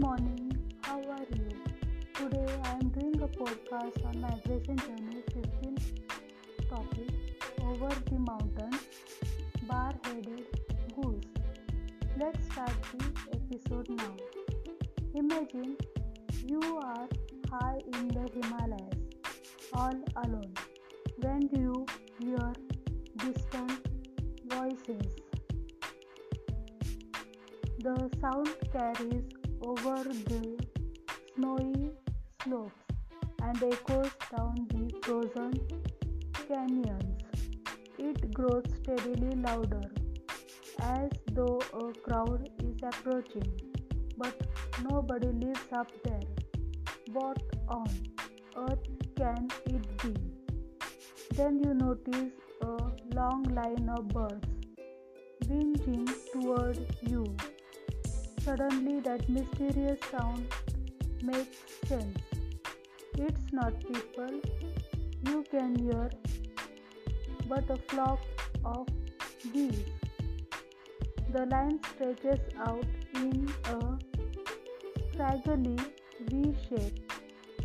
morning, how are you? Today I am doing a podcast on migration journey 15 topic Over the Mountain Bar Headed Goose. Let's start the episode now. Imagine you are high in the Himalayas, all alone. When do you hear distant voices? The sound carries over the snowy slopes and echoes down the frozen canyons. It grows steadily louder as though a crowd is approaching, but nobody lives up there. What on earth can it be? Then you notice a long line of birds winging toward you. Suddenly, that mysterious sound makes sense. It's not people you can hear, but a flock of geese. The line stretches out in a straggly V shape.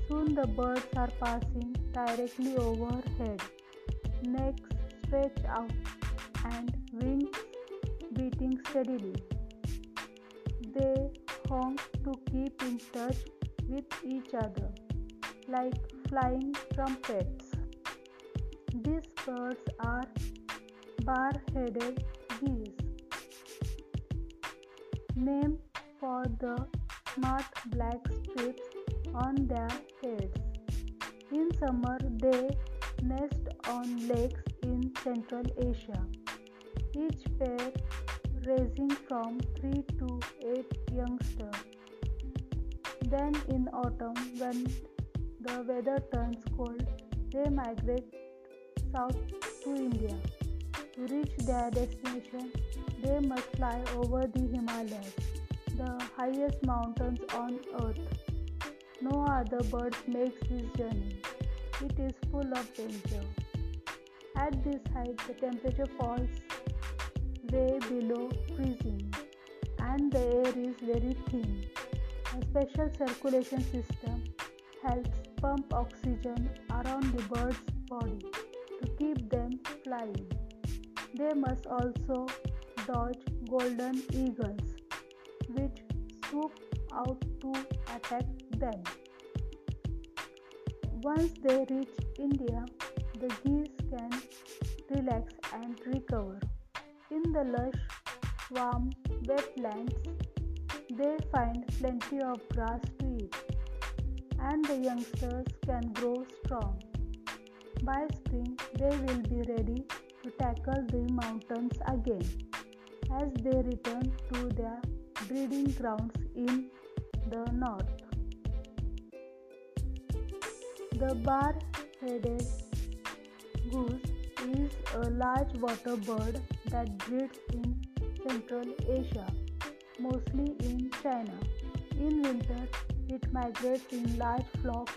Soon the birds are passing directly overhead. Necks stretch out and wings beating steadily. To keep in touch with each other like flying trumpets. These birds are bar headed geese, named for the smart black strips on their heads. In summer, they nest on lakes in Central Asia, each pair raising from 3 to 8 youngsters. Then in autumn, when the weather turns cold, they migrate south to India. To reach their destination, they must fly over the Himalayas, the highest mountains on earth. No other bird makes this journey. It is full of danger. At this height, the temperature falls way below freezing and the air is very thin. A special circulation system helps pump oxygen around the bird's body to keep them flying. They must also dodge golden eagles, which swoop out to attack them. Once they reach India, the geese can relax and recover. In the lush, warm wetlands, they find plenty of grass to eat, and the youngsters can grow strong. By spring, they will be ready to tackle the mountains again as they return to their breeding grounds in the north. The bar headed a large water bird that breeds in Central Asia, mostly in China. In winter, it migrates in large flocks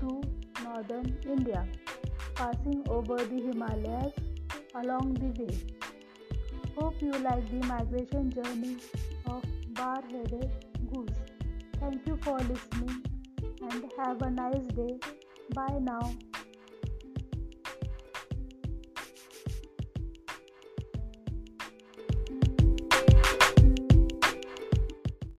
to northern India, passing over the Himalayas along the way. Hope you like the migration journey of bar headed goose. Thank you for listening and have a nice day. Bye now.